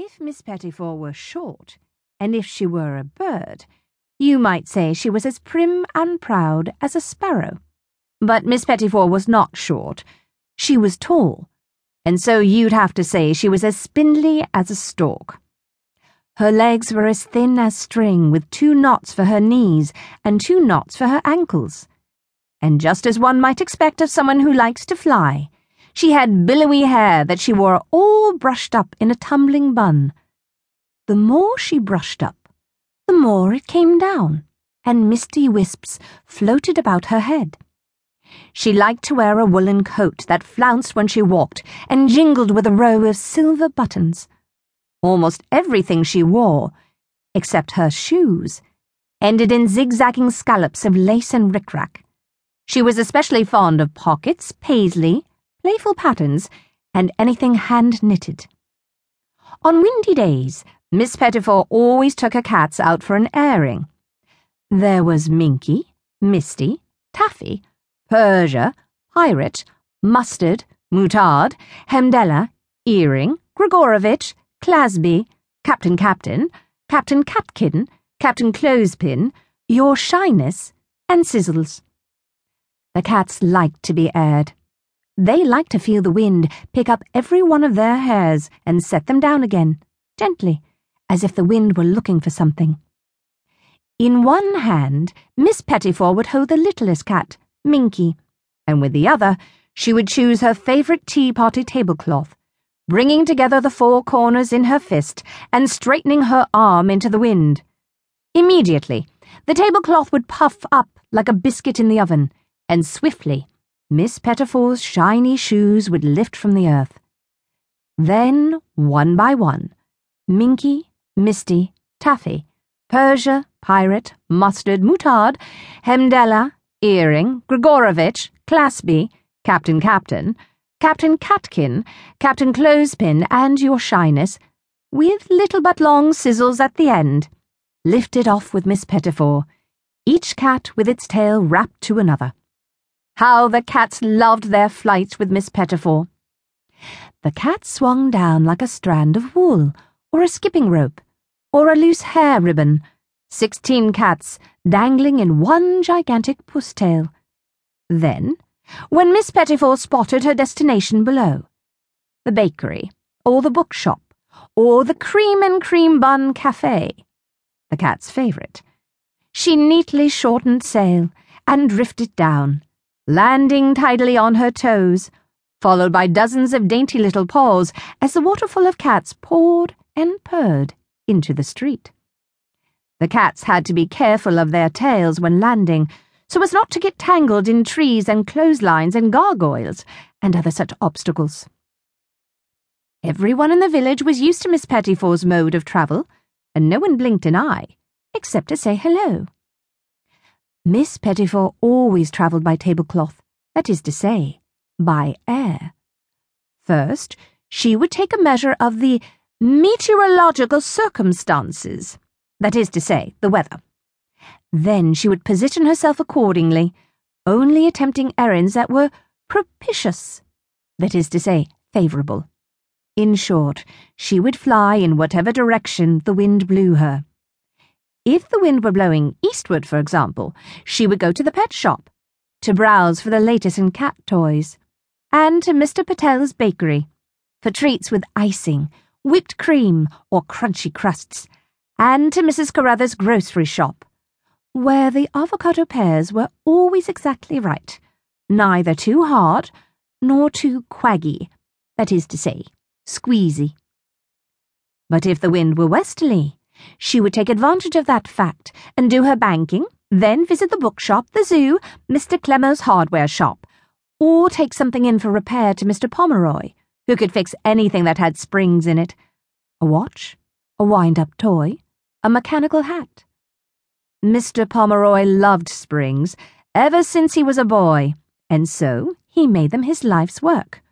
If Miss Petitfour were short, and if she were a bird, you might say she was as prim and proud as a sparrow. But Miss Petitfour was not short. She was tall, and so you'd have to say she was as spindly as a stork. Her legs were as thin as string, with two knots for her knees and two knots for her ankles. And just as one might expect of someone who likes to fly, she had billowy hair that she wore all brushed up in a tumbling bun. The more she brushed up, the more it came down, and misty wisps floated about her head. She liked to wear a woolen coat that flounced when she walked and jingled with a row of silver buttons. Almost everything she wore, except her shoes, ended in zigzagging scallops of lace and rickrack. She was especially fond of pockets, paisley, playful patterns, and anything hand knitted. On windy days, Miss Petitfour always took her cats out for an airing. There was Minky, Misty, Taffy, Purrsia, Pirate, Mustard, Moutarde, Hemdala, Earring, Grigorovich, Clasby, Captain Captain, Captain Catkin, Captain Clothespin, Your Shyness, and Sizzles. The cats liked to be aired. They liked to feel the wind pick up every one of their hairs and set them down again, gently, as if the wind were looking for something. In one hand, Miss Petitfour would hold the littlest cat, Minky, and with the other, she would choose her favourite tea party tablecloth bringing together the four corners in her fist and straightening her arm into the wind. Immediately, the tablecloth would puff up like a biscuit in the oven, and swiftly, Miss Petitfour's shiny shoes would lift from the earth. Then, one by one, Minky, Misty, Taffy, Purrsia, Pirate, Mustard, Moutarde, Hemdala, Earring, Grigorovich, Clasby, Captain Captain, Captain Catkin, Captain Clothespin, and your shyness, with little but long sizzles at the end, lifted off with Miss Petitfour, each cat with its tail wrapped to another. How the cats loved their flights with Miss Petitfour. The cat swung down like a strand of wool, or a skipping rope, or a loose hair ribbon, sixteen cats dangling in one gigantic puss-tail. Then, when Miss Petitfour spotted her destination below the bakery, or the bookshop, or the cream and cream bun cafe, the cat's favourite, she neatly shortened sail and drifted down, landing tidily on her toes, followed by dozens of dainty little paws as the waterfall of cats poured and purred into the street. The cats had to be careful of their tails when landing so as not to get tangled in trees and clotheslines and gargoyles and other such obstacles. Everyone in the village was used to Miss Petitfour's mode of travel, and no one blinked an eye, except to say hello. Miss Petitfour always travelled by tablecloth, that is to say, by air. First, she would take a measure of the meteorological circumstances, that is to say, the weather. Then she would position herself accordingly, only attempting errands that were propitious, that is to say, favourable. In short, she would fly in whatever direction the wind blew her. If the wind were blowing eastward, for example, she would go to the pet shop to browse for the latest in cat toys, and to Mr. Patel's bakery for treats with icing, whipped cream, or crunchy crusts, and to Mrs. Carruthers' grocery shop where the avocado pears were always exactly right, neither too hard nor too quaggy, that is to say, squeezy. But if the wind were westerly, she would take advantage of that fact and do her banking, then visit the bookshop, the zoo, Mr. Clemo's hardware shop, or take something in for repair to Mr. Pomeroy, who could fix anything that had springs in it a watch, a wind up toy, a mechanical hat. Mr. Pomeroy loved springs ever since he was a boy, and so he made them his life's work.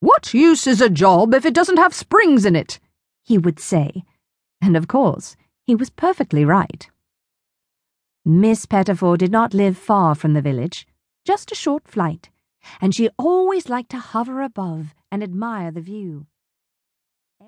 What use is a job if it doesn't have springs in it? he would say, and of course he was perfectly right. Miss Petitfour did not live far from the village, just a short flight, and she always liked to hover above and admire the view.